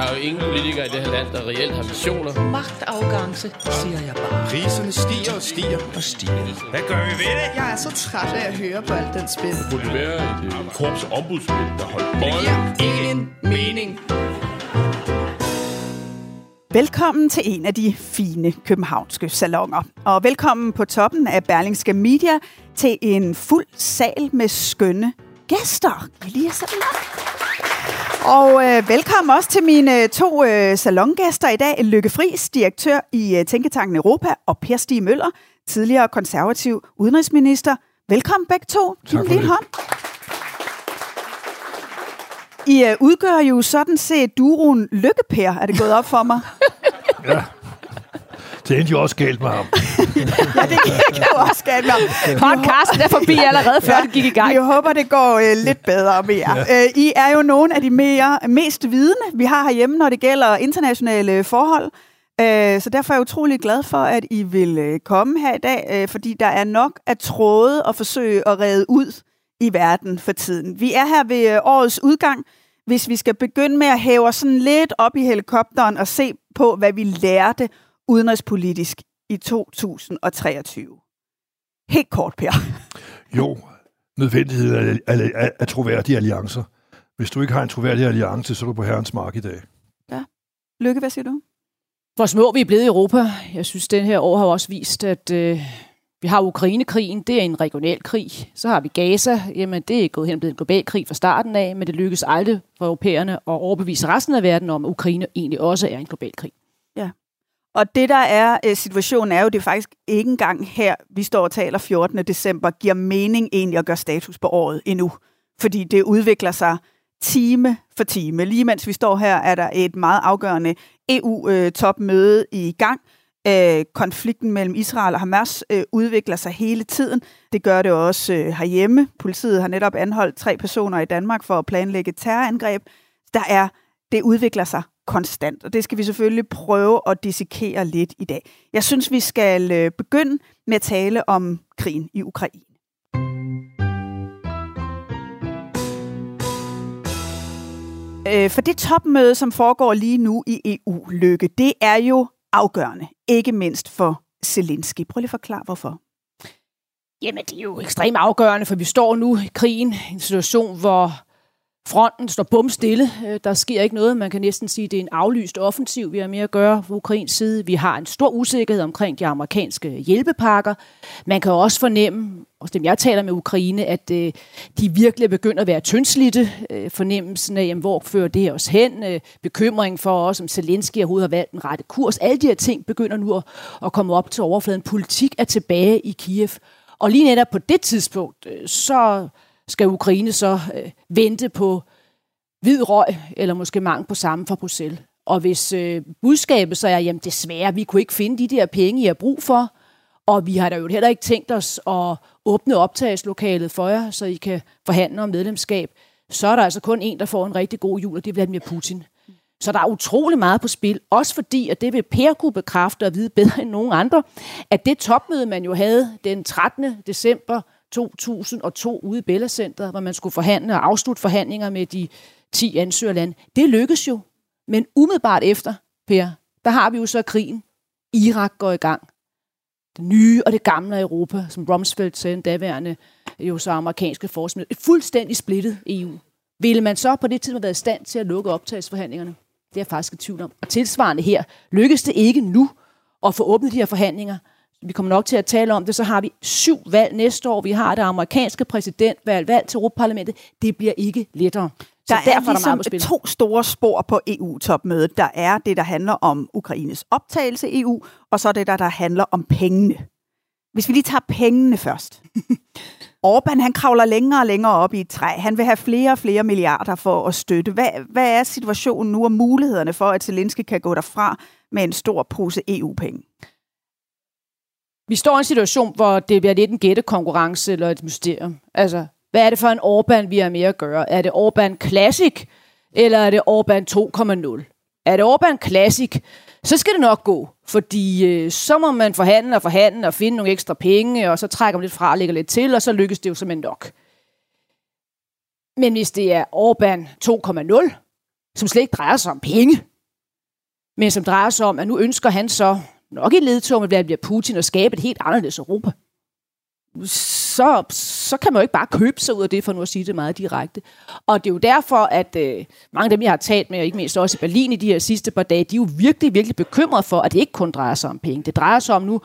Der er jo ingen politikere i det her land, der reelt har visioner. Magtafgangse, siger jeg bare. Priserne stiger og stiger og stiger. Hvad gør vi ved det? Jeg er så træt af at høre på alt den spil. Det burde være et øh, korps ombudsmænd, der holdt bolden. Det giver ingen mening. Velkommen til en af de fine københavnske salonger. Og velkommen på toppen af Berlingske Media til en fuld sal med skønne gæster. I lige sådan og øh, velkommen også til mine to øh, salongæster i dag. Lykke Friis, direktør i øh, Tænketanken Europa, og Per Stig Møller, tidligere konservativ udenrigsminister. Velkommen begge to. Tak for det. hånd. I øh, udgør jo sådan set duroen Lykkepær, er det gået op for mig. Ja. Det endte jo også galt med ham. ja, det kan jo også galt med ham. Podcasten er forbi allerede, før det gik i gang. Vi håber, det går øh, lidt bedre med jer. Ja. Øh, I er jo nogle af de mere, mest vidende, vi har herhjemme, når det gælder internationale forhold. Øh, så derfor er jeg utrolig glad for, at I vil øh, komme her i dag, øh, fordi der er nok at tråde og forsøge at redde ud i verden for tiden. Vi er her ved øh, årets udgang, hvis vi skal begynde med at hæve os sådan lidt op i helikopteren og se på, hvad vi lærte udenrigspolitisk i 2023. Helt kort, Per. Jo, nødvendighed af, af, af, af troværdige alliancer. Hvis du ikke har en troværdig alliance, så er du på herrens mark i dag. Lykke, hvad siger du? Hvor små vi er blevet i Europa. Jeg synes, den her år har også vist, at øh, vi har Ukrainekrigen. Det er en regional krig. Så har vi Gaza. Jamen, det er gået hen og blevet en global krig fra starten af, men det lykkes aldrig for europæerne at overbevise resten af verden om, at Ukraine egentlig også er en global krig. Og det, der er øh, situationen, er jo, det er faktisk ikke engang her, vi står og taler 14. december, giver mening egentlig at gøre status på året endnu. Fordi det udvikler sig time for time. Lige mens vi står her, er der et meget afgørende EU-topmøde øh, i gang. Øh, konflikten mellem Israel og Hamas udvikler sig hele tiden. Det gør det også herhjemme. Politiet har netop anholdt tre personer i Danmark for at planlægge terrorangreb. Der er, det udvikler sig konstant, og det skal vi selvfølgelig prøve at dissekere lidt i dag. Jeg synes, vi skal øh, begynde med at tale om krigen i Ukraine. Øh, for det topmøde, som foregår lige nu i EU-lykke, det er jo afgørende, ikke mindst for Zelensky. Prøv lige at forklare, hvorfor. Jamen, det er jo ekstremt afgørende, for vi står nu i krigen, en situation, hvor fronten står bum stille. Øh, der sker ikke noget. Man kan næsten sige, at det er en aflyst offensiv, vi har med at gøre på Ukrains side. Vi har en stor usikkerhed omkring de amerikanske hjælpepakker. Man kan også fornemme, også dem jeg taler med Ukraine, at øh, de virkelig er begyndt at være tyndslidte. Øh, fornemmelsen af, jamen, hvor fører det os hen? Bekymring for os, om Zelensky overhovedet har valgt den rette kurs. Alle de her ting begynder nu at, komme op til overfladen. Politik er tilbage i Kiev. Og lige netop på det tidspunkt, så skal Ukraine så øh, vente på hvid røg, eller måske mange på samme fra Bruxelles. Og hvis øh, budskabet så er, jamen desværre, vi kunne ikke finde de der penge, I har brug for, og vi har da jo heller ikke tænkt os at åbne optagslokalet for jer, så I kan forhandle om medlemskab, så er der altså kun en, der får en rigtig god jul, og det er Vladimir Putin. Så der er utrolig meget på spil, også fordi, at det vil Per kunne bekræfte og vide bedre end nogen andre, at det topmøde, man jo havde den 13. december 2002 ude i Bella Center, hvor man skulle forhandle og afslutte forhandlinger med de 10 ansøgerlande, det lykkedes jo. Men umiddelbart efter, Per, der har vi jo så krigen. Irak går i gang. Det nye og det gamle Europa, som Rumsfeld sagde, den daværende jo så amerikanske forsmid. Et fuldstændig splittet EU. Ville man så på det tidspunkt have været i stand til at lukke optagelsesforhandlingerne? Det er jeg faktisk i tvivl om. Og tilsvarende her, lykkes det ikke nu at få åbnet de her forhandlinger. Vi kommer nok til at tale om det, så har vi syv valg næste år. Vi har det amerikanske præsidentvalg, valg til Europaparlamentet. Det bliver ikke lettere. Så Der derfor er er der meget ligesom to store spor på EU-topmødet. Der er det, der handler om Ukraines optagelse i EU, og så er det, der, der handler om pengene. Hvis vi lige tager pengene først. Orbán, han kravler længere og længere op i et træ. Han vil have flere og flere milliarder for at støtte. Hvad, hvad er situationen nu og mulighederne for, at Zelensky kan gå derfra med en stor pose EU-penge? Vi står i en situation, hvor det bliver lidt en gættekonkurrence eller et mysterium. Altså, hvad er det for en Orbán, vi har med at gøre? Er det Orbán Classic, eller er det Orbán 2.0? Er det Orbán Classic, så skal det nok gå, fordi øh, så må man forhandle og forhandle og finde nogle ekstra penge, og så trækker man lidt fra og lægger lidt til, og så lykkes det jo simpelthen nok. Men hvis det er Orbán 2.0, som slet ikke drejer sig om penge, men som drejer sig om, at nu ønsker han så nok i ledtog med Vladimir Putin og skabe et helt anderledes Europa, så, så kan man jo ikke bare købe sig ud af det, for nu at sige det meget direkte. Og det er jo derfor, at øh, mange af dem, jeg har talt med, og ikke mindst også i Berlin i de her sidste par dage, de er jo virkelig, virkelig bekymrede for, at det ikke kun drejer sig om penge. Det drejer sig om nu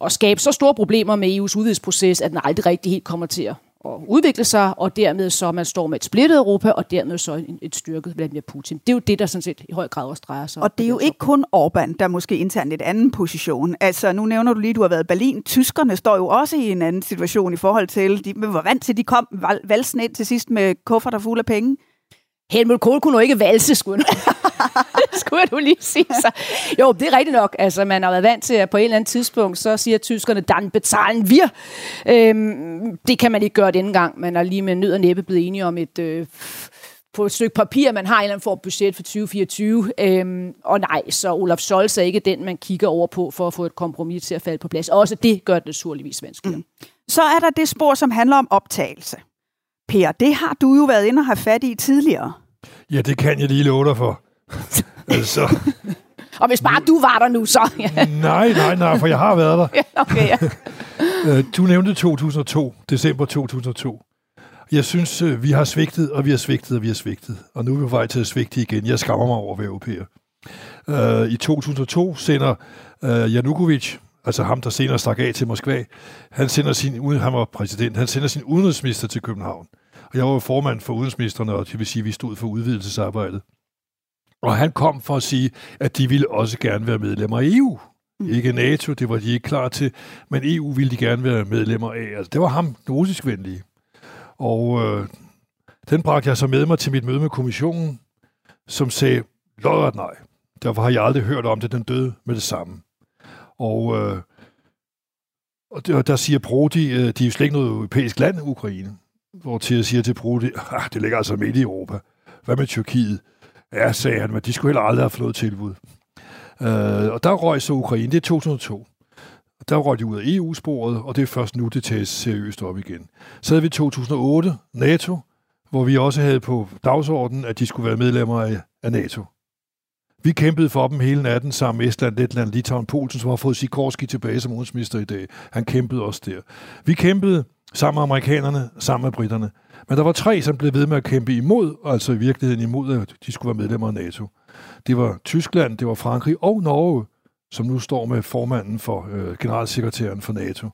at skabe så store problemer med EU's udvidelsesproces, at den aldrig rigtig helt kommer til at at udvikle sig, og dermed så man står med et splittet Europa, og dermed så et styrket Vladimir Putin. Det er jo det, der sådan set i høj grad også drejer sig. Og det er jo ikke kun Orbán, der måske indtager en anden position. Altså, nu nævner du lige, du har været i Berlin. Tyskerne står jo også i en anden situation i forhold til, de var vant til, de kom valsen ind til sidst med kufferter fulde af penge. Helmut Kohl kunne nu ikke valse, skulle skulle du lige sige så. Jo, det er rigtigt nok. Altså, man har været vant til, at på et eller andet tidspunkt, så siger tyskerne, dan bezahlen wir. Øhm, det kan man ikke gøre denne gang. Man er lige med nød og næppe blevet enige om et... Øh, på et stykke papir, man har en eller anden form budget for 2024. Øhm, og nej, så Olaf Scholz er ikke den, man kigger over på for at få et kompromis til at falde på plads. Også det gør det naturligvis vanskeligt. Mm. Så er der det spor, som handler om optagelse. Per, det har du jo været inde og have fat i tidligere. Ja, det kan jeg lige love dig for. altså, og hvis bare du var der nu, så... Ja. nej, nej, nej, for jeg har været der. ja, okay, ja. Øh, du nævnte 2002, december 2002. Jeg synes, øh, vi har svigtet, og vi har svigtet, og vi har svigtet. Og nu er vi på vej til at svigte igen. Jeg skammer mig over at være europæer. Uh, I 2002 sender uh, Janukovic, altså ham, der senere stak af til Moskva, han sender sin, han var præsident, han sender sin udenrigsminister til København. Og jeg var formand for udenrigsministerne, og det vil sige, at vi stod for udvidelsesarbejdet. Og han kom for at sige, at de ville også gerne være medlemmer af EU. Mm. Ikke NATO, det var de ikke klar til, men EU ville de gerne være medlemmer af. Altså, det var ham, den russisk venlige. Og øh, den bragte jeg så med mig til mit møde med kommissionen, som sagde, lodret nej. Derfor har jeg aldrig hørt om det, den døde med det samme. Og, øh, og der, der siger Prodi, øh, de er jo slet ikke noget europæisk land, Ukraine. Hvor til siger til Prodi, ah, det ligger altså midt i Europa. Hvad med Tyrkiet? Ja, sagde han, men de skulle heller aldrig have fået tilbud. Øh, og der røg så Ukraine, det er 2002. Der røg de ud af EU-sporet, og det er først nu, det tages seriøst op igen. Så havde vi 2008, NATO, hvor vi også havde på dagsordenen, at de skulle være medlemmer af, af NATO. Vi kæmpede for dem hele natten sammen med Estland, Letland, Litauen, Polen, som har fået Sikorski tilbage som udenrigsminister i dag. Han kæmpede også der. Vi kæmpede sammen med amerikanerne, sammen med britterne. Men der var tre, som blev ved med at kæmpe imod, altså i virkeligheden imod, at de skulle være medlemmer af NATO. Det var Tyskland, det var Frankrig og Norge, som nu står med formanden for øh, generalsekretæren for NATO.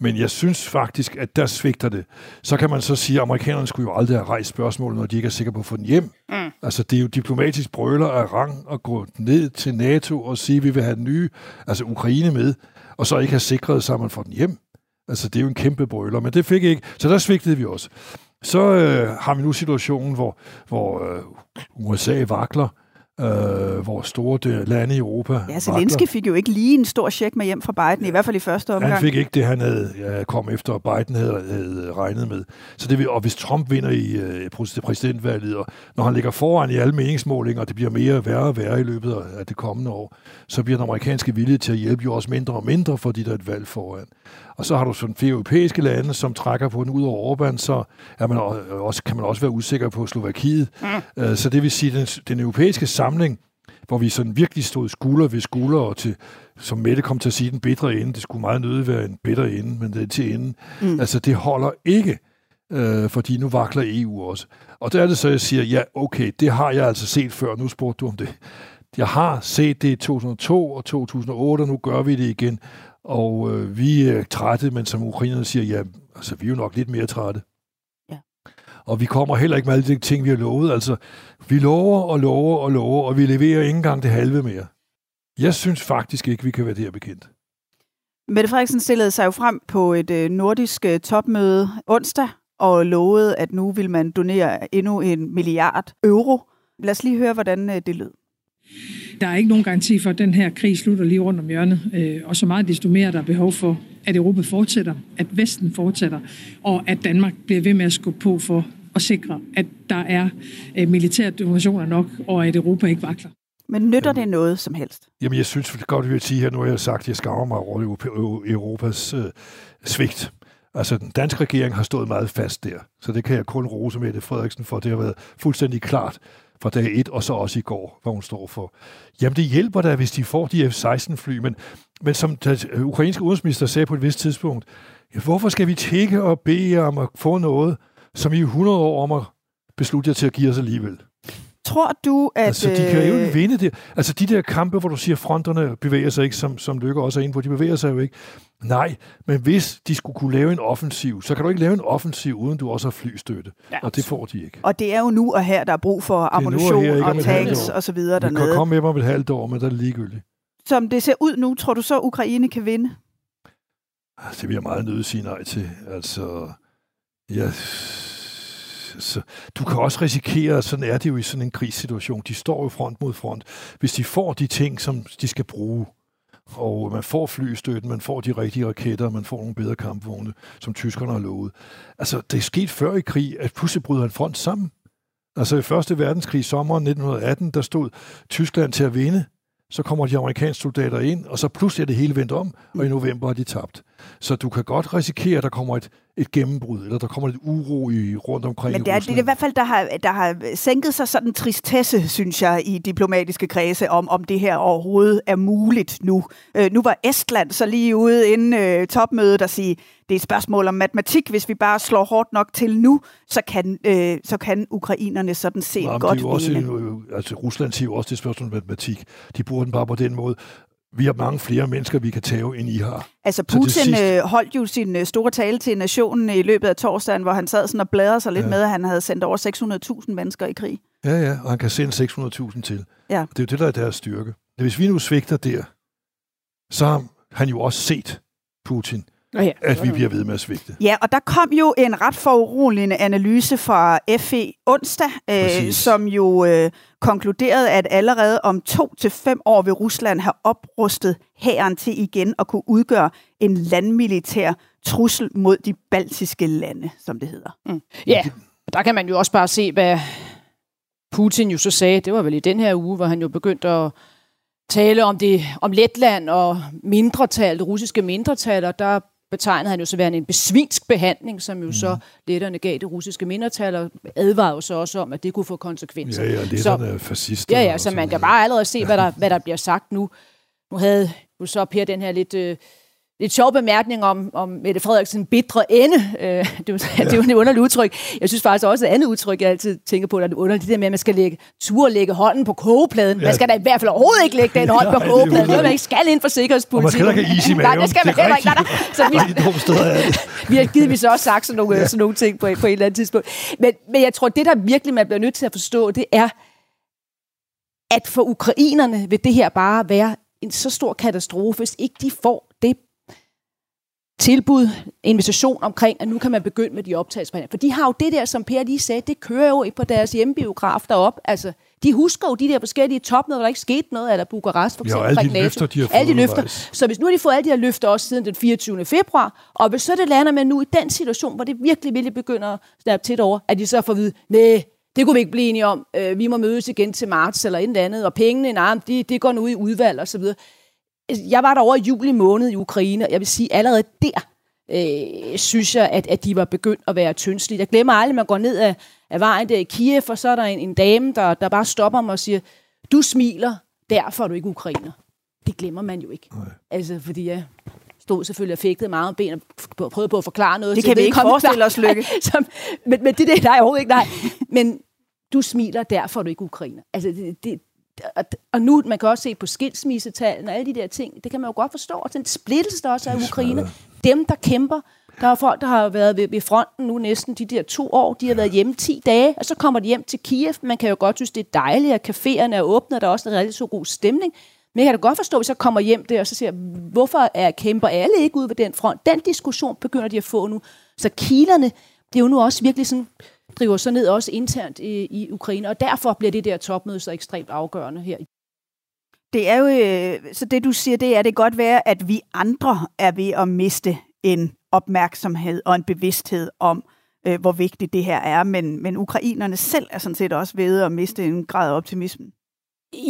Men jeg synes faktisk, at der svigter det. Så kan man så sige, at amerikanerne skulle jo aldrig have rejst spørgsmålet, når de ikke er sikre på at få den hjem. Mm. Altså, det er jo diplomatisk brøler af rang at gå ned til NATO og sige, at vi vil have den nye, altså Ukraine med, og så ikke have sikret sig, at man får den hjem. Altså, det er jo en kæmpe brøler, men det fik ikke. Så der svigtede vi også. Så øh, har vi nu situationen, hvor, hvor øh, USA vakler, øh, hvor store det, lande i Europa Ja, Zelensky fik jo ikke lige en stor check med hjem fra Biden, ja. i hvert fald i første omgang. Han fik ikke det, han havde ja, kom efter, og Biden havde, havde regnet med. Så det vil, og hvis Trump vinder i øh, præsidentvalget, og når han ligger foran i alle meningsmålinger, og det bliver mere værre og værre i løbet af det kommende år, så bliver den amerikanske vilje til at hjælpe jo også mindre og mindre, fordi der er et valg foran. Og så har du sådan flere europæiske lande, som trækker på den ud over Orbán, så er man også, kan man også være usikker på Slovakiet. Mm. Øh, så det vil sige, den, den europæiske samling, hvor vi sådan virkelig stod skulder ved skulder, og til, som Mette kom til at sige, den bedre ende, det skulle meget nødig være en bedre ende, men det er til enden. Mm. Altså, det holder ikke, øh, fordi nu vakler EU også. Og der er det så, jeg siger, ja, okay, det har jeg altså set før, nu spurgte du om det. Jeg har set det i 2002 og 2008, og nu gør vi det igen. Og øh, vi er trætte, men som ukrainerne siger, ja, altså vi er jo nok lidt mere trætte. Ja. Og vi kommer heller ikke med alle de ting, vi har lovet. Altså, vi lover og lover og lover, og vi leverer ikke engang det halve mere. Jeg synes faktisk ikke, vi kan være der bekendt. Mette Frederiksen stillede sig jo frem på et øh, nordisk øh, topmøde onsdag og lovede, at nu vil man donere endnu en milliard euro. Lad os lige høre, hvordan øh, det lød. Der er ikke nogen garanti for, at den her krig slutter lige rundt om hjørnet. Øh, og så meget desto mere der er behov for, at Europa fortsætter, at Vesten fortsætter, og at Danmark bliver ved med at skubbe på for at sikre, at der er øh, militære donationer nok, og at Europa ikke vakler. Men nytter det noget som helst? Jamen, jeg synes det godt, vi vil sige her, nu har jeg sagt, at jeg skammer mig over Europas øh, svigt. Altså, den danske regering har stået meget fast der, så det kan jeg kun rose med det Frederiksen for. Det har været fuldstændig klart fra dag 1, og så også i går, hvad hun står for. Jamen, det hjælper da, hvis de får de F-16-fly, men, men som den øh, ukrainske udenrigsminister sagde på et vist tidspunkt, ja, hvorfor skal vi tjekke og bede om at få noget, som i 100 år om at beslutte jer til at give os alligevel? Tror du, at... Altså, de kan jo ikke øh, vinde det. Altså, de der kampe, hvor du siger, fronterne bevæger sig ikke, som, som Lykke også er inde på, de bevæger sig jo ikke. Nej, men hvis de skulle kunne lave en offensiv, så kan du ikke lave en offensiv, uden du også har flystøtte. Ja. Og det får de ikke. Og det er jo nu og her, der er brug for ammunition og, og tanks og så videre dernede. Du kan komme med mig om et halvt år, men der er ligegyldigt. Som det ser ud nu, tror du så, Ukraine kan vinde? Altså, det jeg meget nødt sige nej til. Altså, jeg så du kan også risikere, sådan er det jo i sådan en krigssituation, de står jo front mod front. Hvis de får de ting, som de skal bruge, og man får flystøtten, man får de rigtige raketter, man får nogle bedre kampvogne, som tyskerne har lovet. Altså, det er sket før i krig, at pludselig bryder en front sammen. Altså i Første Verdenskrig, sommeren 1918, der stod Tyskland til at vinde. Så kommer de amerikanske soldater ind, og så pludselig er det hele vendt om, og i november har de tabt. Så du kan godt risikere, at der kommer et, et gennembrud, eller der kommer lidt uro i, rundt omkring Men det er, det er i hvert fald, der har, der har sænket sig sådan en tristesse, synes jeg, i diplomatiske kredse, om, om det her overhovedet er muligt nu. Øh, nu var Estland så lige ude inden øh, topmødet og sige, det er et spørgsmål om matematik. Hvis vi bare slår hårdt nok til nu, så kan, øh, så kan ukrainerne sådan set Jamen, godt vinde. Også, altså, Rusland siger jo også, det er et spørgsmål om matematik. De bruger den bare på den måde vi har mange flere mennesker, vi kan tage, end I har. Altså Putin sidst... Øh, holdt jo sin øh, store tale til nationen i løbet af torsdagen, hvor han sad sådan og bladrede sig lidt ja. med, at han havde sendt over 600.000 mennesker i krig. Ja, ja, og han kan sende 600.000 til. Ja. Det er jo det, der er deres styrke. Hvis vi nu svigter der, så har han jo også set Putin ja. at vi bliver ved med at svigte. Ja, og der kom jo en ret foruroligende analyse fra FE onsdag, øh, som jo øh, konkluderede, at allerede om to til fem år vil Rusland have oprustet hæren til igen at kunne udgøre en landmilitær trussel mod de baltiske lande, som det hedder. Mm. Ja, der kan man jo også bare se, hvad Putin jo så sagde. Det var vel i den her uge, hvor han jo begyndte at tale om det om Letland og mindretal, det russiske mindretal, og der betegnede han jo så værende en besvinsk behandling, som jo mm. så letterne gav det russiske mindretal, og advarede jo så også om, at det kunne få konsekvenser. Ja, ja, letterne er fascister. Ja, ja, så man kan bare allerede se, hvad der, hvad der bliver sagt nu. Nu havde jo så Per den her lidt... Øh, lidt sjov bemærkning om, om Mette Frederiksen bitre ende. Øh, det, er, ja. det er jo et underligt udtryk. Jeg synes faktisk også, et andet udtryk, jeg altid tænker på, der er det underligt, det der med, at man skal lægge, tur lægge hånden på kogepladen. Ja. Man skal da i hvert fald overhovedet ikke lægge den hånd på kogepladen. Det er man ikke skal ind for sikkerhedspolitik. Og man skal ikke is i maven. Nej, det skal man heller ikke. Nej, nej. Så vi, vi har givet vi så også sagt sådan nogle, ja. sådan nogle ting på, på et eller andet tidspunkt. Men, men jeg tror, det der virkelig man bliver nødt til at forstå, det er, at for ukrainerne vil det her bare være en så stor katastrofe, hvis ikke de får tilbud, invitation omkring, at nu kan man begynde med de optagelsesforhandlinger. For de har jo det der, som Per lige sagde, det kører jo på deres hjemmebiograf derop. Altså, de husker jo de der forskellige topmøder, hvor der ikke skete noget, eller Bukarest for eksempel. Ja, alle de løfter, de har fået alle de løfter. Så hvis nu har de fået alle de her løfter også siden den 24. februar, og hvis så det lander med nu i den situation, hvor det virkelig, virkelig begynder at snappe tæt over, at de så får at vide, nej, det kunne vi ikke blive enige om. Øh, vi må mødes igen til marts eller et eller andet, og pengene, nej, de, de går nu i udvalg og så videre. Jeg var der over i juli måned i Ukraine, og jeg vil sige, allerede der øh, synes jeg, at, at de var begyndt at være tyndslige. Jeg glemmer aldrig, at man går ned af, af vejen der i Kiev, og så er der en, en dame, der, der bare stopper mig og siger, du smiler, derfor er du ikke ukrainer. Det glemmer man jo ikke. Nej. Altså, fordi jeg stod selvfølgelig og fægtede meget om ben og prøvede på at forklare noget. Det kan vi ikke forestille os, Lykke. Som, men, men det der, nej, overhovedet ikke, nej. Men du smiler, derfor er du ikke ukrainer. Altså, det, det, og, nu, man kan også se på skilsmissetallene og alle de der ting, det kan man jo godt forstå, og den splittelse, der også er i Ukraine. Dem, der kæmper, der er folk, der har været ved, ved fronten nu næsten de der to år, de har været hjemme 10 dage, og så kommer de hjem til Kiev. Man kan jo godt synes, det er dejligt, at caféerne er åbne, og der er også en rigtig så god stemning. Men jeg kan da godt forstå, hvis jeg kommer hjem der, og så siger hvorfor er kæmper alle ikke ude ved den front? Den diskussion begynder de at få nu. Så kilerne, det er jo nu også virkelig sådan, driver så ned også internt i, i Ukraine, og derfor bliver det der topmøde så ekstremt afgørende her. det er jo, øh, så det du siger, det er, det godt være, at vi andre er ved at miste en opmærksomhed og en bevidsthed om, øh, hvor vigtigt det her er, men, men ukrainerne selv er sådan set også ved at miste en grad af optimismen.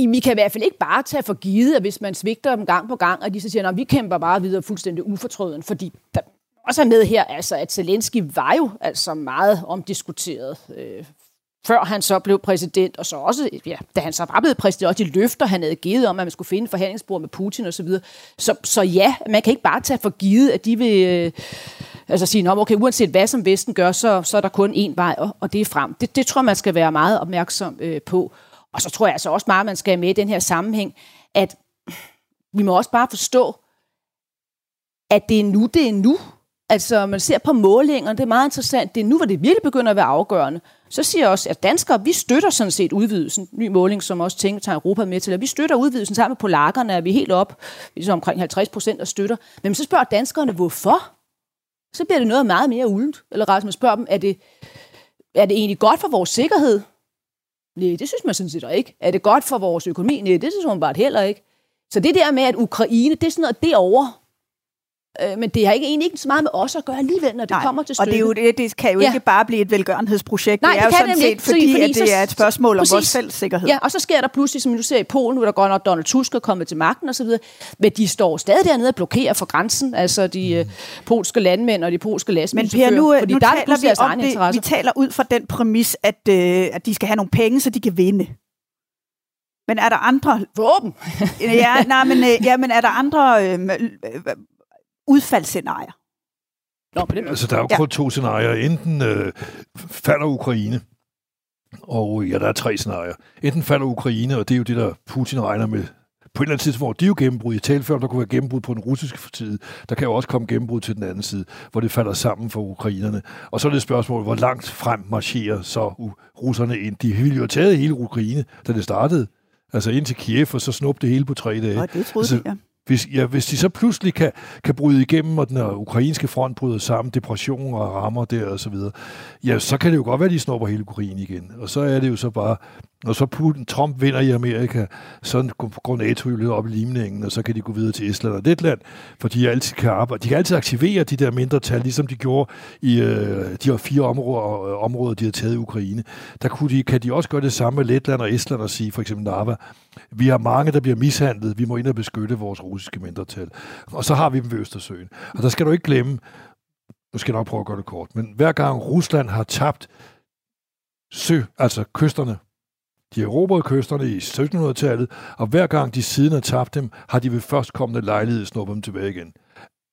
Vi kan i hvert fald ikke bare tage for givet, at hvis man svigter dem gang på gang, og de så siger, at vi kæmper bare videre fuldstændig ufortrøden, fordi der også er med her, altså, at Zelensky var jo altså meget omdiskuteret øh, før han så blev præsident, og så også, ja, da han så var blevet præsident, også de løfter, han havde givet om, at man skulle finde forhandlingsbord med Putin osv. Så, så, så ja, man kan ikke bare tage for givet, at de vil øh, altså sige, okay, uanset hvad som Vesten gør, så, så er der kun én vej, og, og det er frem. Det, det tror jeg, man skal være meget opmærksom øh, på. Og så tror jeg altså også meget, man skal have med i den her sammenhæng, at vi må også bare forstå, at det er nu, det er nu. Altså, man ser på målingerne, det er meget interessant. Det er nu, hvor det virkelig begynder at være afgørende. Så siger jeg også, at danskere, vi støtter sådan set udvidelsen. Ny måling, som også tænker, tager Europa med til. Og vi støtter udvidelsen sammen med polakkerne, er vi helt op, ligesom omkring 50 procent der støtter. Men så spørger danskerne, hvorfor? Så bliver det noget meget mere uldent. Eller rettere, man spørger dem, er det, er det egentlig godt for vores sikkerhed? Nej, det synes man sådan set ikke. Er det godt for vores økonomi? Nej, det synes man bare heller ikke. Så det der med, at Ukraine, det er sådan noget derovre, Øh, men det har ikke, egentlig ikke så meget med os at gøre alligevel, når det Nej, kommer til stykket. og det, er jo, det, det kan jo ja. ikke bare blive et velgørenhedsprojekt. Nej, det er det jo sådan set, fordi, fordi, fordi at det er et spørgsmål præcis, om vores fællessikkerhed. Ja, og så sker der pludselig, som du ser i Polen, hvor der går, når Donald Tusk er kommet til magten osv., men de står stadig dernede og blokerer for grænsen, altså de uh, polske landmænd og de polske lastbilchauffører. Men Per, nu, fordi nu der taler vi om det, vi taler ud fra den præmis, at, uh, at de skal have nogle penge, så de kan vinde. Men er der andre... Våben! ja, nej, men, ja, men er der andre øh, udfaldsscenarier. Nå, på den altså, der er jo kun ja. to scenarier. Enten øh, falder Ukraine, og ja, der er tre scenarier. Enten falder Ukraine, og det er jo det, der Putin regner med på et eller andet tidspunkt, de er jo gennembrud. I talte før, der kunne være gennembrud på den russiske side. Der kan jo også komme gennembrud til den anden side, hvor det falder sammen for ukrainerne. Og så er det et spørgsmål, hvor langt frem marcherer så russerne ind. De ville jo have taget hele Ukraine, da det startede. Altså ind til Kiev, og så snuppe det hele på tre dage. Og det troede altså, de, ja. Hvis, ja, hvis de så pludselig kan, kan bryde igennem, og den ukrainske front bryder sammen, depression og rammer der og så videre, ja, så kan det jo godt være, at de snupper hele Ukraine igen. Og så er det jo så bare, når så Putin, Trump vinder i Amerika, så går NATO jo lidt op i limningen, og så kan de gå videre til Estland og Letland, for de altid kan arbejde. De kan altid aktivere de der mindre tal, ligesom de gjorde i øh, de her fire områder, øh, områder, de har taget i Ukraine. Der kunne de, kan de også gøre det samme med Letland og Estland og sige, for eksempel Narva, vi har mange, der bliver mishandlet, vi må ind og beskytte vores russiske mindretal. Og så har vi dem ved Østersøen. Og der skal du ikke glemme, nu skal jeg nok prøve at gøre det kort, men hver gang Rusland har tabt sø, altså kysterne, de erobrede kysterne i 1700-tallet, og hver gang de siden har tabt dem, har de ved førstkommende lejlighed snuppet dem tilbage igen.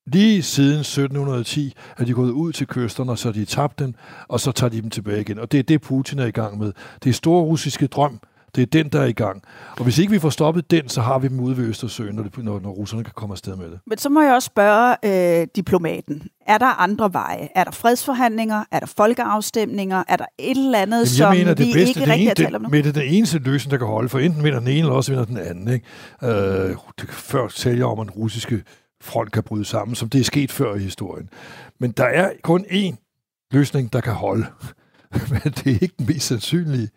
Lige siden 1710 er de gået ud til kysterne, så de tabt dem, og så tager de dem tilbage igen. Og det er det, Putin er i gang med. Det er store russiske drøm, det er den, der er i gang. Og hvis ikke vi får stoppet den, så har vi dem ude ved Østersøen, når, det, når, når russerne kan komme afsted med det. Men så må jeg også spørge øh, diplomaten. Er der andre veje? Er der fredsforhandlinger? Er der folkeafstemninger? Er der et eller andet, Jamen, som mener, det vi bedste, ikke rigtig har talt om nu? Med det den eneste løsning, der kan holde, for enten vinder den ene, eller også vinder den anden. Ikke? Øh, det før tale om, at den russiske front kan bryde sammen, som det er sket før i historien. Men der er kun én løsning, der kan holde. Men det er ikke den mest sandsynlige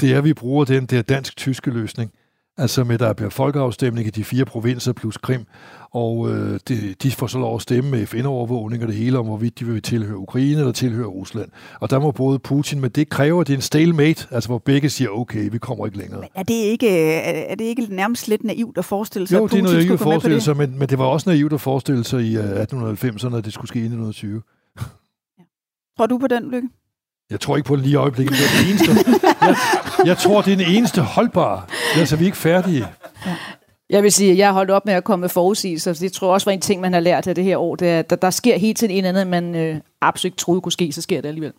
det er, at vi bruger den der dansk-tyske løsning. Altså med, der bliver folkeafstemning i de fire provinser plus Krim, og øh, de, de får så lov at stemme med FN-overvågning og det hele om, hvorvidt de vil tilhøre Ukraine eller tilhøre Rusland. Og der må både Putin, men det kræver, at det er en stalemate, altså hvor begge siger, okay, vi kommer ikke længere. Men er det ikke, er det ikke nærmest lidt naivt at forestille sig, jo, at Putin det er naivt at forestille sig, men, men det var også naivt at forestille sig i 1890'erne, at det skulle ske i 1920. Ja. Tror du på den, Lykke? Jeg tror ikke på det lige øjeblikket. Det er det eneste. Jeg, jeg tror, det er den eneste holdbare. Ellers er vi ikke færdige. Jeg vil sige, at jeg har holdt op med at komme med forudsigelser. Det tror jeg også var en ting, man har lært af det her år. Det er, der, der sker helt til en anden, man øh, absolut ikke troede kunne ske, så sker det alligevel.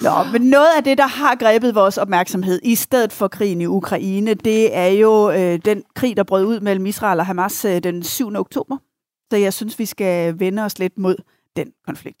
Nå, men noget af det, der har grebet vores opmærksomhed i stedet for krigen i Ukraine, det er jo øh, den krig, der brød ud mellem Israel og Hamas øh, den 7. oktober. Så jeg synes, vi skal vende os lidt mod den konflikt.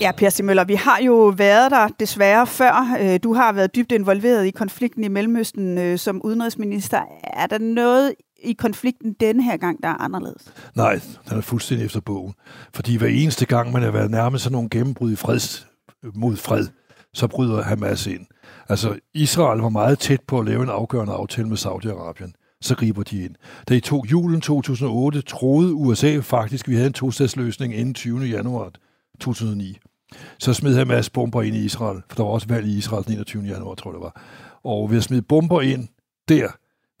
Ja, Per Stimøller, vi har jo været der desværre før. Øh, du har været dybt involveret i konflikten i Mellemøsten øh, som udenrigsminister. Er der noget i konflikten denne her gang, der er anderledes? Nej, den er fuldstændig efter bogen. Fordi hver eneste gang, man har været nærmest sådan nogle gennembrud i freds, mod fred, så bryder Hamas ind. Altså, Israel var meget tæt på at lave en afgørende aftale med Saudi-Arabien. Så griber de ind. Da i to, julen 2008 troede USA faktisk, at vi havde en tostatsløsning inden 20. januar 2009. Så smed han masse bomber ind i Israel, for der var også valg i Israel den 21. januar, tror jeg det var. Og ved at smide bomber ind der,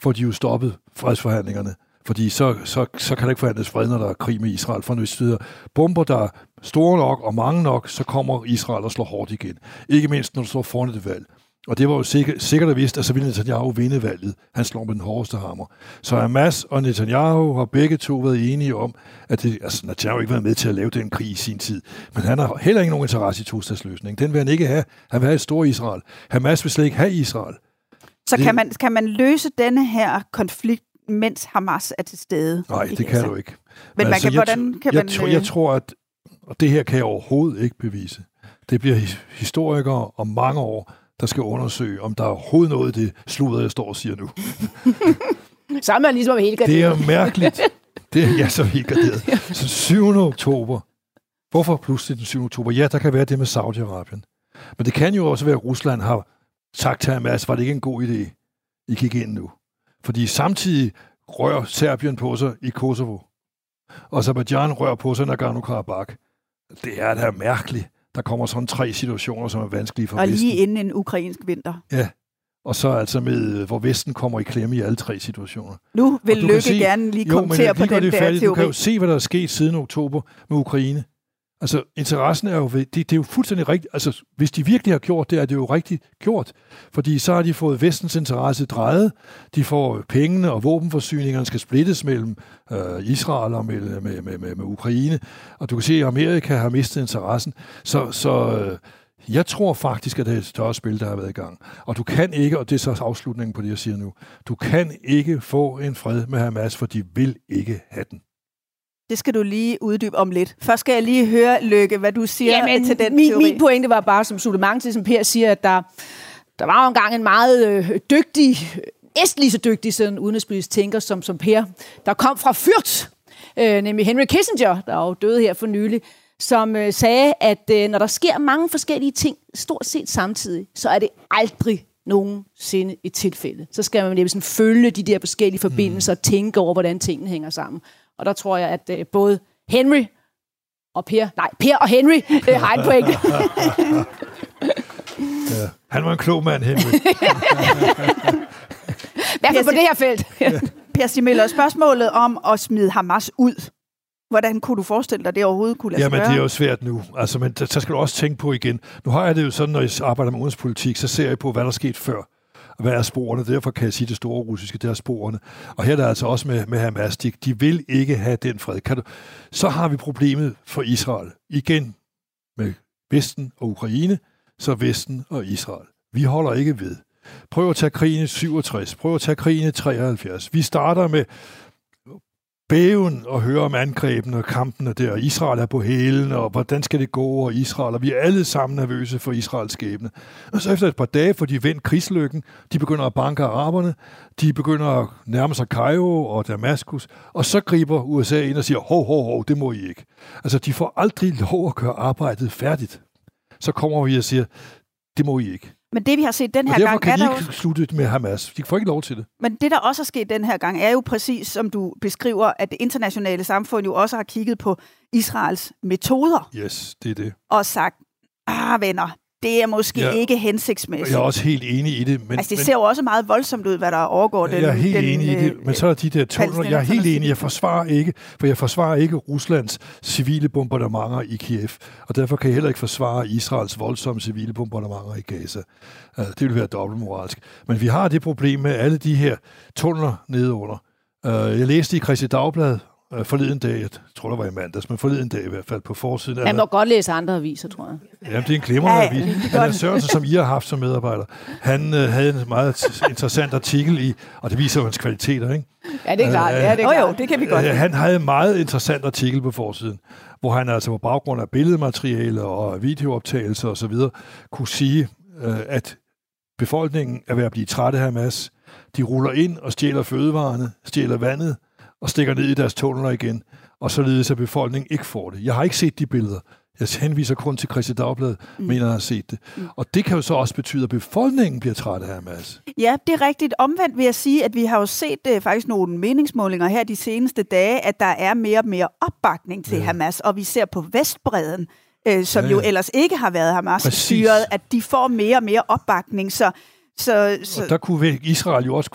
får de jo stoppet fredsforhandlingerne. Fordi så, så, så kan der ikke forhandles fred, når der er krig med Israel. For hvis der bomber, der er store nok og mange nok, så kommer Israel og slår hårdt igen. Ikke mindst, når du står foran et valg. Og det var jo sikkert, sikkert at vidst, at så ville Netanyahu vinde valget. Han slår med den hårdeste hammer. Så Hamas og Netanyahu har begge to været enige om, at det, altså Netanyahu ikke været med til at lave den krig i sin tid. Men han har heller ikke nogen interesse i tostatsløsningen. Den vil han ikke have. Han vil have et stort Israel. Hamas vil slet ikke have Israel. Så det, kan, man, kan man løse denne her konflikt, mens Hamas er til stede? Nej, det kan du ikke. Men, Men man altså, kan, jeg, hvordan kan jeg, man... Jeg, jeg tror, at og det her kan jeg overhovedet ikke bevise. Det bliver historikere om mange år, der skal undersøge, om der er overhovedet noget i det sludder, jeg står og siger nu. så er ligesom helt garderet. Det er mærkeligt. Det er jeg så helt garderet. Så 7. oktober. Hvorfor pludselig den 7. oktober? Ja, der kan være det med Saudi-Arabien. Men det kan jo også være, at Rusland har sagt til Hamas, var det ikke en god idé, I gik ind nu? Fordi samtidig rører Serbien på sig i Kosovo. Og Azerbaijan rører på sig Nagorno-Karabakh. Det er da mærkeligt. Der kommer sådan tre situationer, som er vanskelige for Og Vesten. lige inden en ukrainsk vinter. Ja, og så altså med, hvor Vesten kommer i klemme i alle tre situationer. Nu vil Lykke se, gerne lige kommentere jo, på den der teori. Du kan jo se, hvad der er sket siden oktober med Ukraine. Altså, interessen er jo, det, det er jo fuldstændig rigtigt. Altså, hvis de virkelig har gjort det, er det jo rigtigt gjort. Fordi så har de fået vestens interesse drejet. De får pengene og våbenforsyningerne skal splittes mellem øh, Israel og med, med, med, med, med Ukraine. Og du kan se, at Amerika har mistet interessen. Så, så øh, jeg tror faktisk, at det er et større spil, der har været i gang. Og du kan ikke, og det er så afslutningen på det, jeg siger nu, du kan ikke få en fred med Hamas, for de vil ikke have den. Det skal du lige uddybe om lidt. Først skal jeg lige høre, Lykke, hvad du siger Jamen, til den min, teori. Min pointe var bare som supplement til, som Per siger, at der, der var jo engang en meget øh, dygtig, næsten lige så dygtig sådan udenrigspolitisk tænker som, som Per, der kom fra Fyrt, øh, nemlig Henry Kissinger, der er jo døde her for nylig, som øh, sagde, at øh, når der sker mange forskellige ting, stort set samtidig, så er det aldrig nogensinde et tilfælde. Så skal man nemlig sådan følge de der forskellige forbindelser og tænke over, hvordan tingene hænger sammen. Og der tror jeg, at øh, både Henry og Per, nej, Per og Henry øh, har et point. ja, han var en klog mand, Henry. I hvert fald på det her felt. per Stimøller, spørgsmålet om at smide Hamas ud. Hvordan kunne du forestille dig, det overhovedet kunne lade Jamen, gøre? det er jo svært nu. Altså, men så skal du også tænke på igen. Nu har jeg det jo sådan, når jeg arbejder med udenrigspolitik, så ser jeg på, hvad der er sket før hvad er sporene? Derfor kan jeg sige det store russiske, det er sporene. Og her er der altså også med, med Hamas, de, de vil ikke have den fred. Kan du, så har vi problemet for Israel. Igen med Vesten og Ukraine, så Vesten og Israel. Vi holder ikke ved. Prøv at tage krigen i 67. Prøv at tage krigen i 73. Vi starter med bæven og høre om angrebene og kampene der. Israel er på hælen, og hvordan skal det gå og Israel? Og vi er alle sammen nervøse for Israels skæbne. Og så efter et par dage får de vendt krigslykken. De begynder at banke araberne. De begynder at nærme sig Cairo og Damaskus. Og så griber USA ind og siger, hov, hov, hov, det må I ikke. Altså, de får aldrig lov at gøre arbejdet færdigt. Så kommer vi og siger, det må I ikke. Men det, vi har set den her gang... kan er de ikke slutte med Hamas. De får ikke lov til det. Men det, der også er sket den her gang, er jo præcis, som du beskriver, at det internationale samfund jo også har kigget på Israels metoder. Yes, det er det. Og sagt, ah venner, det er måske ja, ikke hensigtsmæssigt. Jeg er også helt enig i det. Men, altså, det men, ser jo også meget voldsomt ud, hvad der overgår den Jeg er helt den, enig i det, men så er de der tunneler. Jeg er helt enig, jeg forsvarer ikke, for jeg forsvarer ikke Ruslands civile bombardementer i Kiev, og derfor kan jeg heller ikke forsvare Israels voldsomme civile bombardementer i Gaza. Det vil være dobbeltmoralsk. Men vi har det problem med alle de her tunneler nedenunder. Jeg læste i Christi Dagblad øh, forleden dag, jeg tror, der var i mandags, men forleden dag i hvert fald på forsiden. Man må der... godt læse andre aviser, tror jeg. Jamen, det er en glimrende ja, avis. Han er Sørensen, som I har haft som medarbejder. Han øh, havde en meget interessant artikel i, og det viser jo hans kvaliteter, ikke? Ja, det er klart. Ja, det er klart. Jo, jo, det kan vi godt. Han havde en meget interessant artikel på forsiden, hvor han altså på baggrund af billedmateriale og videooptagelser osv. kunne sige, øh, at befolkningen er ved at blive træt af Hamas. De ruller ind og stjæler fødevarene, stjæler vandet og stikker ned i deres tunneler igen, og således at befolkningen ikke får det. Jeg har ikke set de billeder. Jeg henviser kun til Christi Dagblad, mm. mener jeg har set det. Mm. Og det kan jo så også betyde, at befolkningen bliver træt af Hamas. Ja, det er rigtigt. Omvendt vil jeg sige, at vi har jo set uh, faktisk nogle meningsmålinger her de seneste dage, at der er mere og mere opbakning til ja. Hamas, og vi ser på Vestbreden, uh, som ja, ja. jo ellers ikke har været Hamas-styret, at de får mere og mere opbakning. Så, så, så... Og der kunne Israel jo også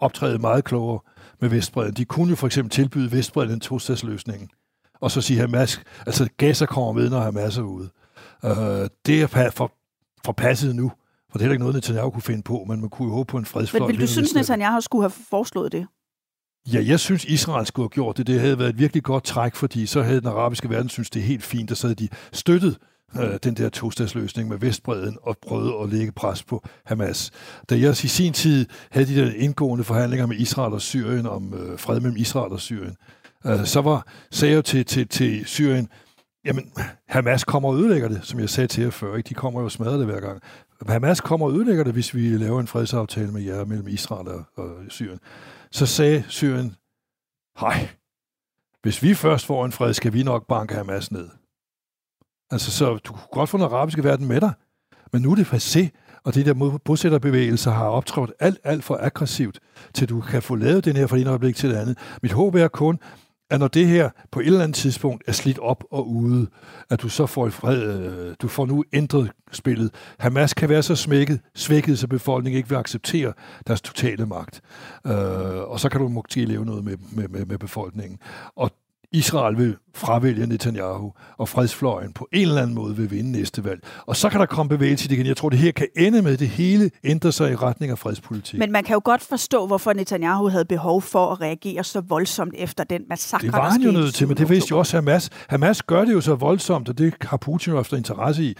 optræde meget klogere med Vestbreden. De kunne jo for eksempel tilbyde Vestbreden en to-statsløsning og så sige Hamas, altså Gaza kommer med, når Hamas er ude. Uh, det er for, forpasset nu, for det er heller ikke noget, Netanyahu kunne finde på, men man kunne jo håbe på en fredsfløj. Men vil du synes, Netanyahu skulle have foreslået det? Ja, jeg synes, Israel skulle have gjort det. Det havde været et virkelig godt træk, fordi så havde den arabiske verden synes det er helt fint, og så havde de støttet øh, den der tostatsløsning med Vestbreden og prøvede at lægge pres på Hamas. Da jeg i sin tid havde de der indgående forhandlinger med Israel og Syrien om øh, fred mellem Israel og Syrien, øh, så var, sagde jeg til, til, til Syrien, jamen, Hamas kommer og ødelægger det, som jeg sagde til jer før. Ikke? De kommer jo og smadrer det hver gang. Hamas kommer og ødelægger det, hvis vi laver en fredsaftale med jer mellem Israel og, og Syrien. Så sagde Syrien, hej, hvis vi først får en fred, skal vi nok banke Hamas ned. Altså, så du kunne godt få den arabiske verden med dig, men nu er det passé, og det der bosætterbevægelser har optrådt alt, alt for aggressivt, til du kan få lavet den her fra en øjeblik til det andet. Mit håb er kun, at når det her på et eller andet tidspunkt er slidt op og ude, at du så får fred, øh, du får nu ændret spillet. Hamas kan være så smækket, svækket, så befolkningen ikke vil acceptere deres totale magt. Øh, og så kan du måske leve noget med, med, med, med befolkningen. Og Israel vil fravælge Netanyahu, og fredsfløjen på en eller anden måde vil vinde næste valg. Og så kan der komme bevægelse igen. Jeg tror, det her kan ende med, at det hele ændrer sig i retning af fredspolitik. Men man kan jo godt forstå, hvorfor Netanyahu havde behov for at reagere så voldsomt efter den massakre, Det var han jo nødt til, men det vidste jo også Hamas. Hamas gør det jo så voldsomt, og det har Putin jo efter interesse i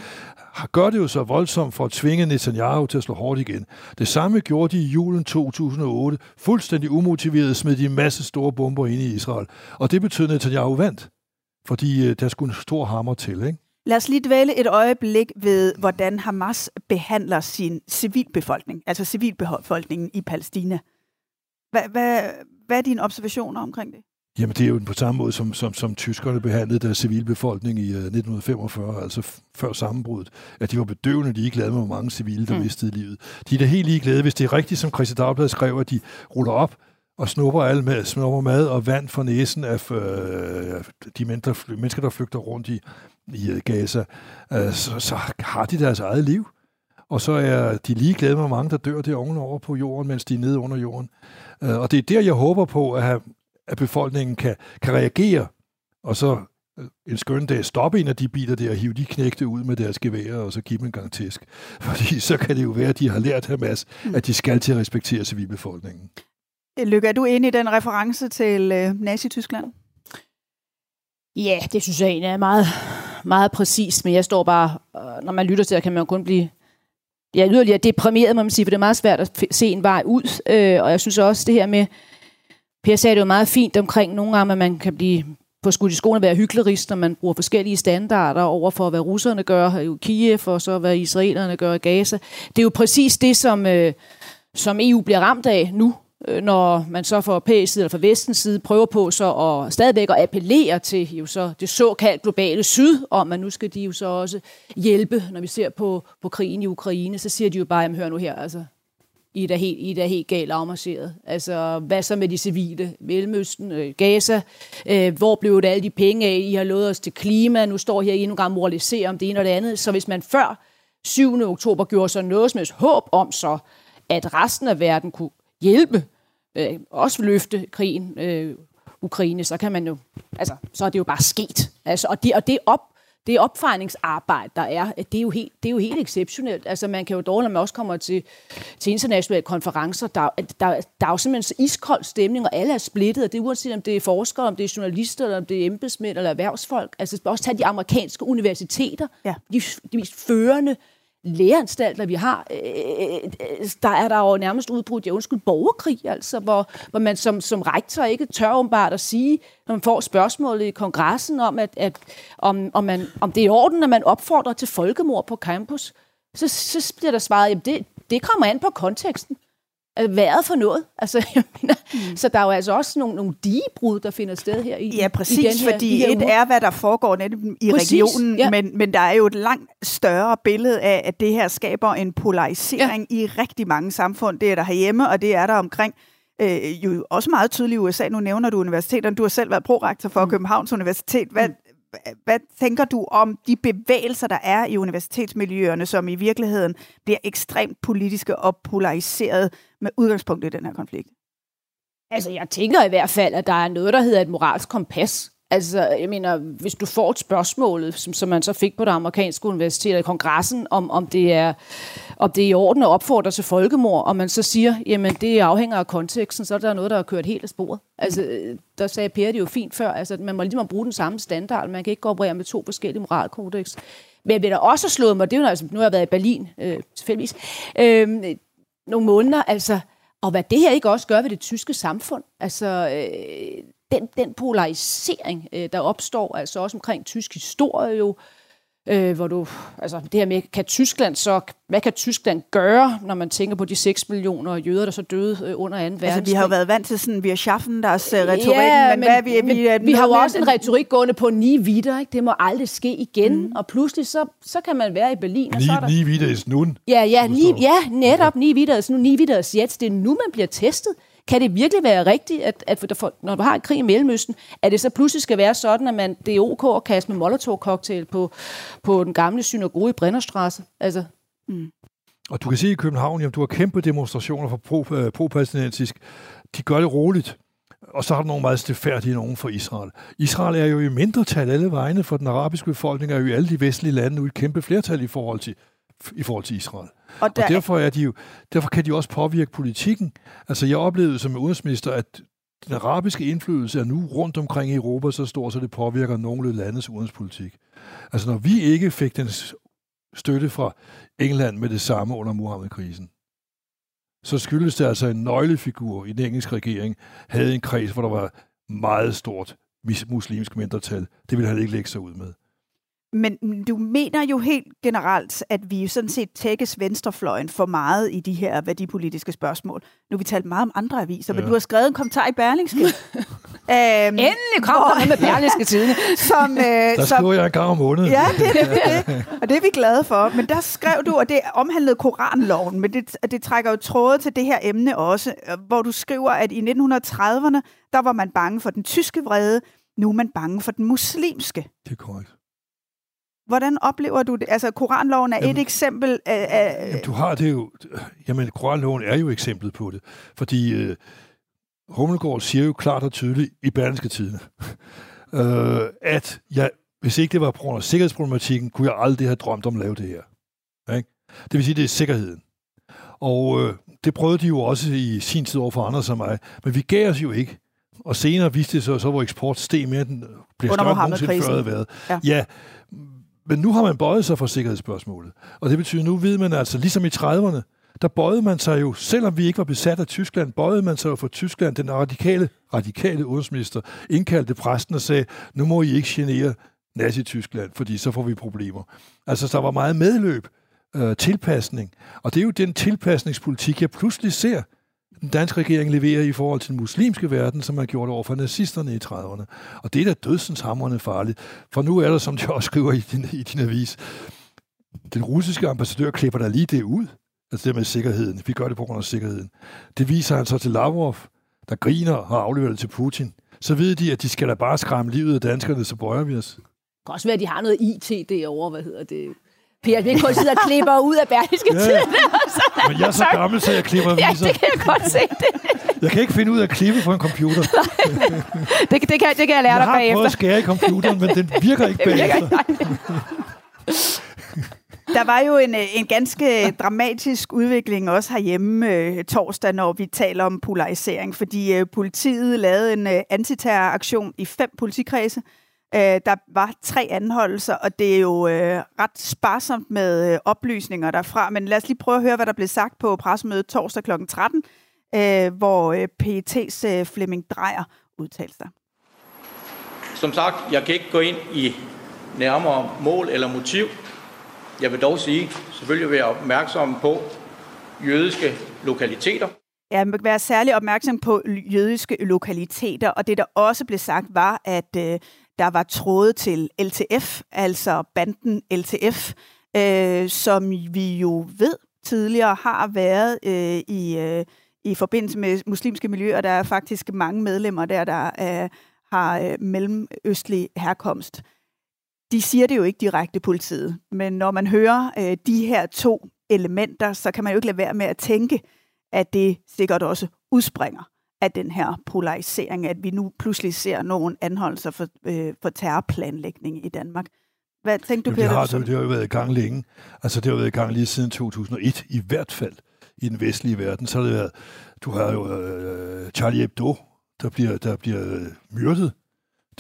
gør det jo så voldsomt for at tvinge Netanyahu til at slå hårdt igen. Det samme gjorde de i julen 2008. Fuldstændig umotiveret smed de en masse store bomber ind i Israel. Og det betød, at Netanyahu vandt, fordi øh, der skulle en stor hammer til. Ikke? Lad os lige dvæle et øjeblik ved, hvordan Hamas behandler sin civilbefolkning, altså civilbefolkningen i Palæstina. Hvad, hvad, hvad er dine observationer omkring det? Jamen, det er jo på samme måde, som, som, som tyskerne behandlede deres civilbefolkning i uh, øh, 1945, altså før sammenbruddet, at de var bedøvende ligeglade med, hvor mange civile, der mm. mistede livet. De er da helt ligeglade, hvis det er rigtigt, som Christi Dagblad skrev, at de ruller op og snupper alle med, snupper mad og vand for næsen af øh, de mennesker, der flygter rundt i, i øh, Gaza, øh, så, så har de deres eget liv. Og så er de ligeglade med, hvor mange der dør der ovenover på jorden, mens de er nede under jorden. Øh, og det er der, jeg håber på at have at befolkningen kan, kan reagere, og så øh, en skøn dag stoppe en af de biler der og hive de knægte ud med deres geværer, og så give dem en gang tæsk. Fordi så kan det jo være, at de har lært Hamas, at de skal til at respektere civilbefolkningen. Lykke, er du enig i den reference til øh, Nazi-Tyskland? Ja, det synes jeg egentlig er meget, meget præcist, men jeg står bare, øh, når man lytter til det, kan man jo kun blive ja, yderligere deprimeret, må man sige, for det er meget svært at se en vej ud, øh, og jeg synes også det her med, Per sagde det jo meget fint omkring nogle gange, at man kan blive på skudt i skoene at være hyklerist, når man bruger forskellige standarder over for, hvad russerne gør i Kiev, og så hvad israelerne gør i Gaza. Det er jo præcis det, som, øh, som EU bliver ramt af nu, Øh, når man så fra europæisk side eller fra vestens side prøver på så at stadigvæk at appellere til jo så det såkaldt globale syd, om at nu skal de jo så også hjælpe, når vi ser på, på krigen i Ukraine, så siger de jo bare, jamen hør nu her, altså i er da helt, I er da helt galt afmarseret. Altså, hvad så med de civile? Mellemøsten, øh, Gaza, øh, hvor blev det alle de penge af? I har lovet os til klima, nu står her endnu gang moraliserer om det ene og det andet. Så hvis man før 7. oktober gjorde sig noget som helst håb om så, at resten af verden kunne hjælpe, øh, også løfte krigen, øh, Ukraine, så kan man jo, altså, så er det jo bare sket. Altså, og, det, og det op, det opfejningsarbejde, der er, det er jo helt, det er jo helt exceptionelt. Altså, man kan jo dårligt, når man også kommer til, til internationale konferencer, der, der, der er jo simpelthen så iskold stemning, og alle er splittet, og det er uanset om det er forskere, om det er journalister, eller om det er embedsmænd eller erhvervsfolk. Altså, også tage de amerikanske universiteter, ja. de, de mest førende læreanstalter, vi har, øh, øh, øh, der er der jo nærmest udbrudt, jeg undskyld, borgerkrig, altså, hvor, hvor man som, som rektor ikke tør åbenbart at sige, når man får spørgsmålet i kongressen om, at, at om, om, man, om det er i orden, at man opfordrer til folkemord på campus, så, så bliver der svaret, at det, det kommer an på konteksten været for noget. Altså, jeg mener, mm. Så der er jo altså også nogle, nogle digebrud, der finder sted her i Ja, præcis, i den her, fordi de et er, hvad der foregår netop i præcis, regionen, ja. men, men der er jo et langt større billede af, at det her skaber en polarisering ja. i rigtig mange samfund. Det er der herhjemme, og det er der omkring øh, jo også meget tydeligt i USA. Nu nævner du universiteterne. Du har selv været prorektor for mm. Københavns Universitet. Hvad, mm hvad tænker du om de bevægelser, der er i universitetsmiljøerne, som i virkeligheden bliver ekstremt politiske og polariseret med udgangspunkt i den her konflikt? Altså, jeg tænker i hvert fald, at der er noget, der hedder et moralsk kompas, Altså, jeg mener, hvis du får et spørgsmål, som, som man så fik på det amerikanske universitet i kongressen, om, om, det er, om det er i orden at opfordre til folkemord, og man så siger, jamen det afhænger af konteksten, så er der noget, der har kørt helt af sporet. Altså, der sagde Per det jo fint før, altså man må lige bruge den samme standard, man kan ikke gå operere med to forskellige moralkodex. Men jeg vil da også slået mig, det er jo altså, nu har jeg været i Berlin, øh, tilfældigvis, øh, nogle måneder, altså, og hvad det her ikke også gør ved det tyske samfund. Altså, øh, den, den polarisering, øh, der opstår, altså også omkring tysk historie jo, øh, hvor du, altså det her med, kan Tyskland så, hvad kan Tyskland gøre, når man tænker på de 6 millioner jøder, der så døde øh, under 2. verdenskrig? Altså vi har jo været vant til sådan, vi har schaffen deres uh, retorik, ja, men, men, hvad, vi, men, vi, vi, vi har jo også en retorik gående på ni videre, ikke? det må aldrig ske igen, mm. og pludselig så, så kan man være i Berlin, og så er der... Ni videre is nun. Ja, ja, ni, ja netop, ni videre is nun, ni videre is jetzt, det er nu, man bliver testet. Kan det virkelig være rigtigt, at, at for, når du har en krig i Mellemøsten, at det så pludselig skal være sådan, at man, det er ok at kaste med Molotov-cocktail på, på den gamle synagoge i Brennerstrasse? Altså, mm. Og du kan se i København, at du har kæmpe demonstrationer for pro, øh, pro-palæstinensisk. De gør det roligt. Og så har du nogle meget stilfærdige nogen for Israel. Israel er jo i mindretal alle vegne, for den arabiske befolkning er jo i alle de vestlige lande nu et kæmpe flertal i forhold til, i forhold til Israel. Og, der... og derfor, er de jo, derfor kan de også påvirke politikken. Altså jeg oplevede som udenrigsminister, at den arabiske indflydelse er nu rundt omkring i Europa så stor, så det påvirker nogle landes udenrigspolitik. Altså når vi ikke fik den støtte fra England med det samme under Muhammed-krisen, så skyldes det altså en nøglefigur i den engelske regering, havde en kreds, hvor der var meget stort muslimsk mindretal. Det ville han ikke lægge sig ud med. Men du mener jo helt generelt, at vi sådan set tækkes venstrefløjen for meget i de her værdipolitiske spørgsmål. Nu har vi talt meget om andre aviser, ja. men du har skrevet en kommentar i Berlingske. øhm, Endelig kom der med Berlingske Tidene. Som, øh, der skriver som, jeg en gang om måneden. Ja, det, det, det, og det er vi glade for. Men der skrev du, og det omhandlede Koranloven, men det, det trækker jo tråde til det her emne også, hvor du skriver, at i 1930'erne, der var man bange for den tyske vrede, nu er man bange for den muslimske. Det er korrekt. Hvordan oplever du det? Altså, Koranloven er jamen, et eksempel af... af jamen, du har det jo... Jamen, Koranloven er jo eksemplet på det. Fordi uh, Hummelgaard siger jo klart og tydeligt i Berlingske Tidene, uh, at jeg, hvis ikke det var på grund af sikkerhedsproblematikken, kunne jeg aldrig have drømt om at lave det her. Ikke? Det vil sige, det er sikkerheden. Og uh, det prøvede de jo også i sin tid over for andre som mig. Men vi gav os jo ikke. Og senere viste det sig, så hvor eksport steg mere, den bliver større end nogensinde før været. Ja. ja, men nu har man bøjet sig for sikkerhedsspørgsmålet. Og det betyder, nu ved man altså, ligesom i 30'erne, der bøjede man sig jo, selvom vi ikke var besat af Tyskland, bøjede man sig jo for Tyskland. Den radikale, radikale udenrigsminister indkaldte præsten og sagde, nu må I ikke genere Nazi-Tyskland, fordi så får vi problemer. Altså, der var meget medløb, øh, tilpasning. Og det er jo den tilpasningspolitik, jeg pludselig ser, den danske regering leverer i forhold til den muslimske verden, som man gjorde over for nazisterne i 30'erne. Og det er da dødsenshamrende farligt. For nu er der, som de også skriver i din, i din avis, den russiske ambassadør klipper der lige det ud. Altså det med sikkerheden. Vi gør det på grund af sikkerheden. Det viser han så til Lavrov, der griner og har afleveret det til Putin. Så ved de, at de skal da bare skræmme livet af danskerne, så bøjer vi os. Det kan også være, at de har noget IT derovre, hvad hedder det? Per, vi kun sidder og klipper ud af Berlingske ja. Tidene. Men jeg er så gammel, så jeg klipper viser. Ja, det kan jeg godt se. Det. Jeg kan ikke finde ud af at klippe på en computer. det, det, kan, det kan jeg lære jeg dig bagefter. Jeg har prøvet at skære i computeren, men den virker ikke bagefter. Der var jo en, en ganske dramatisk udvikling også herhjemme øh, torsdag, når vi taler om polarisering, fordi øh, politiet lavede en øh, antiterroraktion i fem politikredse, Øh, der var tre anholdelser, og det er jo øh, ret sparsomt med øh, oplysninger derfra. Men lad os lige prøve at høre, hvad der blev sagt på pressemødet torsdag kl. 13, øh, hvor øh, PET's øh, Flemming Drejer udtalte sig. Som sagt, jeg kan ikke gå ind i nærmere mål eller motiv. Jeg vil dog sige, selvfølgelig vil jeg opmærksom på jødiske lokaliteter. Ja, man være særlig opmærksom på jødiske lokaliteter, og det der også blev sagt var, at øh, der var tråde til LTF, altså banden LTF, øh, som vi jo ved tidligere har været øh, i, øh, i forbindelse med muslimske miljøer. Der er faktisk mange medlemmer der, der øh, har øh, mellemøstlig herkomst. De siger det jo ikke direkte politiet, men når man hører øh, de her to elementer, så kan man jo ikke lade være med at tænke, at det sikkert også udspringer af den her polarisering, at vi nu pludselig ser nogle anholdelser for, øh, for terrorplanlægning i Danmark. Hvad tænkte du, Peter? Det har, det, har jo været i gang længe. Altså, det har været i gang lige siden 2001, i hvert fald i den vestlige verden. Så har det været, du har jo øh, Charlie Hebdo, der bliver, der bliver myrdet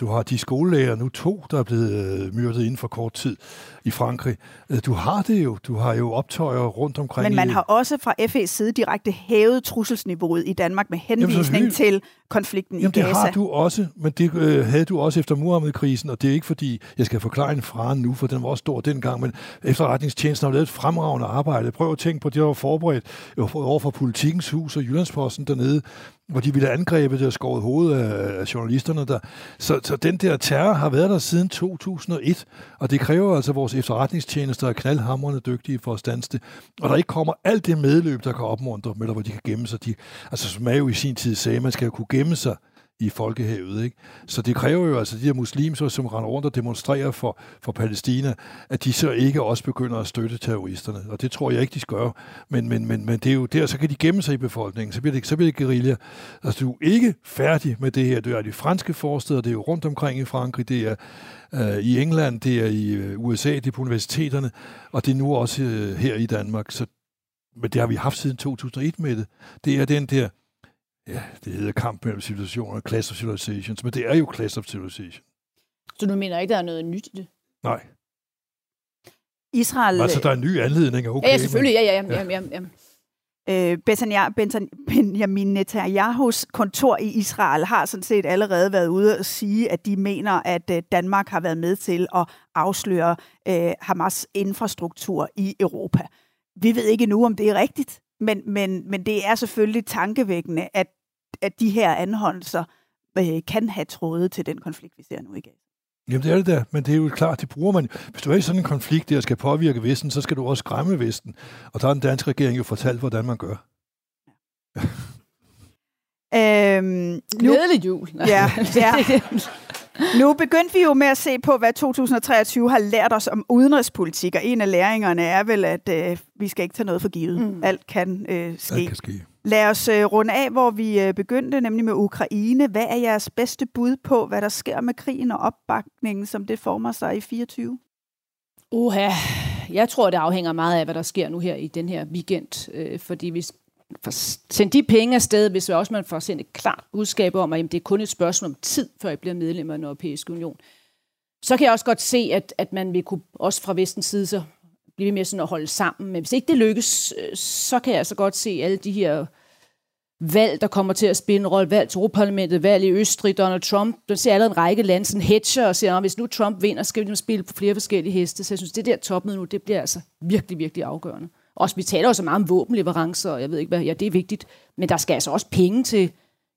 du har de skolelærer, nu to, der er blevet øh, myrdet inden for kort tid i Frankrig. Øh, du har det jo. Du har jo optøjer rundt omkring. Men man har også fra FE's side direkte hævet trusselsniveauet i Danmark med henvisning Jamen, til konflikten Jamen, i Gaza. det har du også, men det øh, havde du også efter Muhammed-krisen, og det er ikke fordi, jeg skal forklare en fra nu, for den var også stor dengang, men efterretningstjenesten har lavet et fremragende arbejde. Prøv at tænke på, det der var forberedt over for Politikens Hus og Jyllandsposten dernede, hvor de ville angrebet det og skåret hovedet af journalisterne der. Så, så den der terror har været der siden 2001, og det kræver altså, at vores efterretningstjenester er knaldhamrende dygtige for at stanse det. Og der ikke kommer alt det medløb, der kan opmuntre, eller hvor de kan gemme sig. De, altså som jo i sin tid sagde, man skal jo kunne gemme sig i folkehavet. Ikke? Så det kræver jo altså de her muslimer, som render rundt og demonstrerer for, for Palæstina, at de så ikke også begynder at støtte terroristerne. Og det tror jeg ikke, de skal gøre. Men, men, men, men det er jo der, så kan de gemme sig i befolkningen. Så bliver det, så bliver det guerilla. Altså, du er ikke færdig med det her. Det er de franske forsteder, det er jo rundt omkring i Frankrig, det er øh, i England, det er i øh, USA, det er på universiteterne, og det er nu også øh, her i Danmark. Så men det har vi haft siden 2001 med det. Det er den der ja, det hedder kamp mellem civilisationer, class of civilizations, men det er jo class of civilization. Så du mener ikke, der er noget nyt i det? Nej. Israel... Altså, der er en ny anledning, okay. Ja, selvfølgelig, ja, ja, ja, ja, ja. Øh, Benjamin Netanyahus kontor i Israel har sådan set allerede været ude og sige, at de mener, at øh, Danmark har været med til at afsløre øh, Hamas infrastruktur i Europa. Vi ved ikke nu, om det er rigtigt, men, men, men det er selvfølgelig tankevækkende, at, at de her anholdelser øh, kan have tråde til den konflikt, vi ser nu i Gaza. Jamen det er det da, men det er jo klart, det bruger man. Hvis du er i sådan en konflikt, der skal påvirke Vesten, så skal du også skræmme Vesten. Og der har den danske regering jo fortalt, hvordan man gør. Ja. øhm, Glædelig jul. Ja, ja. Nu begyndte vi jo med at se på, hvad 2023 har lært os om udenrigspolitik, og en af læringerne er vel, at øh, vi skal ikke tage noget for givet. Mm. Alt kan øh, ske. Alt kan ske. Lad os øh, runde af, hvor vi øh, begyndte, nemlig med Ukraine. Hvad er jeres bedste bud på, hvad der sker med krigen og opbakningen, som det former sig i 24? Uha, jeg tror, det afhænger meget af, hvad der sker nu her i den her weekend. Øh, fordi hvis får sendt de penge afsted, hvis også man får sendt et klart budskab om, at jamen, det er kun et spørgsmål om tid, før I bliver medlem af den europæiske union. Så kan jeg også godt se, at, at man vil kunne, også fra vestens side, så blive mere sådan at holde sammen. Men hvis ikke det lykkes, øh, så kan jeg altså godt se alle de her valg, der kommer til at spille en rolle. Valg til Europaparlamentet, valg i Østrig, Donald Trump. Der ser allerede en række lande sådan hedger og siger, at hvis nu Trump vinder, skal vi ligesom spille på flere forskellige heste. Så jeg synes, det der topmøde nu, det bliver altså virkelig, virkelig afgørende. Også vi taler jo så meget om våbenleverancer, og jeg ved ikke hvad, ja, det er vigtigt. Men der skal altså også penge til,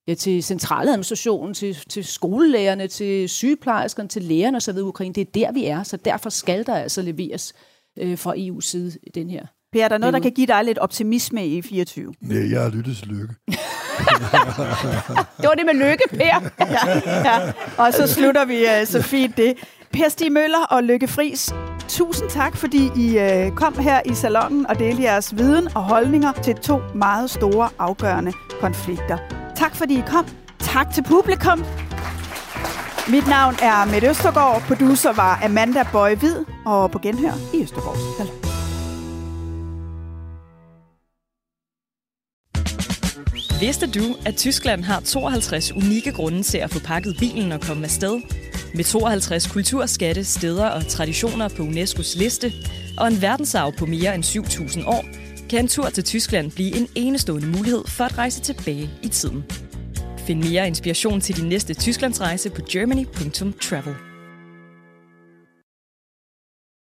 ja, til centraladministrationen, til, til skolelærerne, til sygeplejerskerne, til lægerne osv. i Ukraine. Det er der, vi er, så derfor skal der altså leveres øh, fra EU's side den her. Per, er der noget, der kan give dig lidt optimisme i 24? Nej, jeg har lyttet til lykke. det var det med lykke, Per. ja, ja. Og så slutter vi uh, så fint det. Per Stig Møller og Lykke Friis, tusind tak, fordi I øh, kom her i salongen og delte jeres viden og holdninger til to meget store afgørende konflikter. Tak fordi I kom. Tak til publikum. Mit navn er Mette Østergaard, producer var Amanda Bøje Hvid, og på genhør i Østergaards Salon. Vidste du, at Tyskland har 52 unikke grunde til at få pakket bilen og komme afsted? Med 52 kulturskatte, steder og traditioner på UNESCO's liste, og en verdensarv på mere end 7.000 år, kan en tur til Tyskland blive en enestående mulighed for at rejse tilbage i tiden. Find mere inspiration til din næste Tysklandsrejse på germany.travel.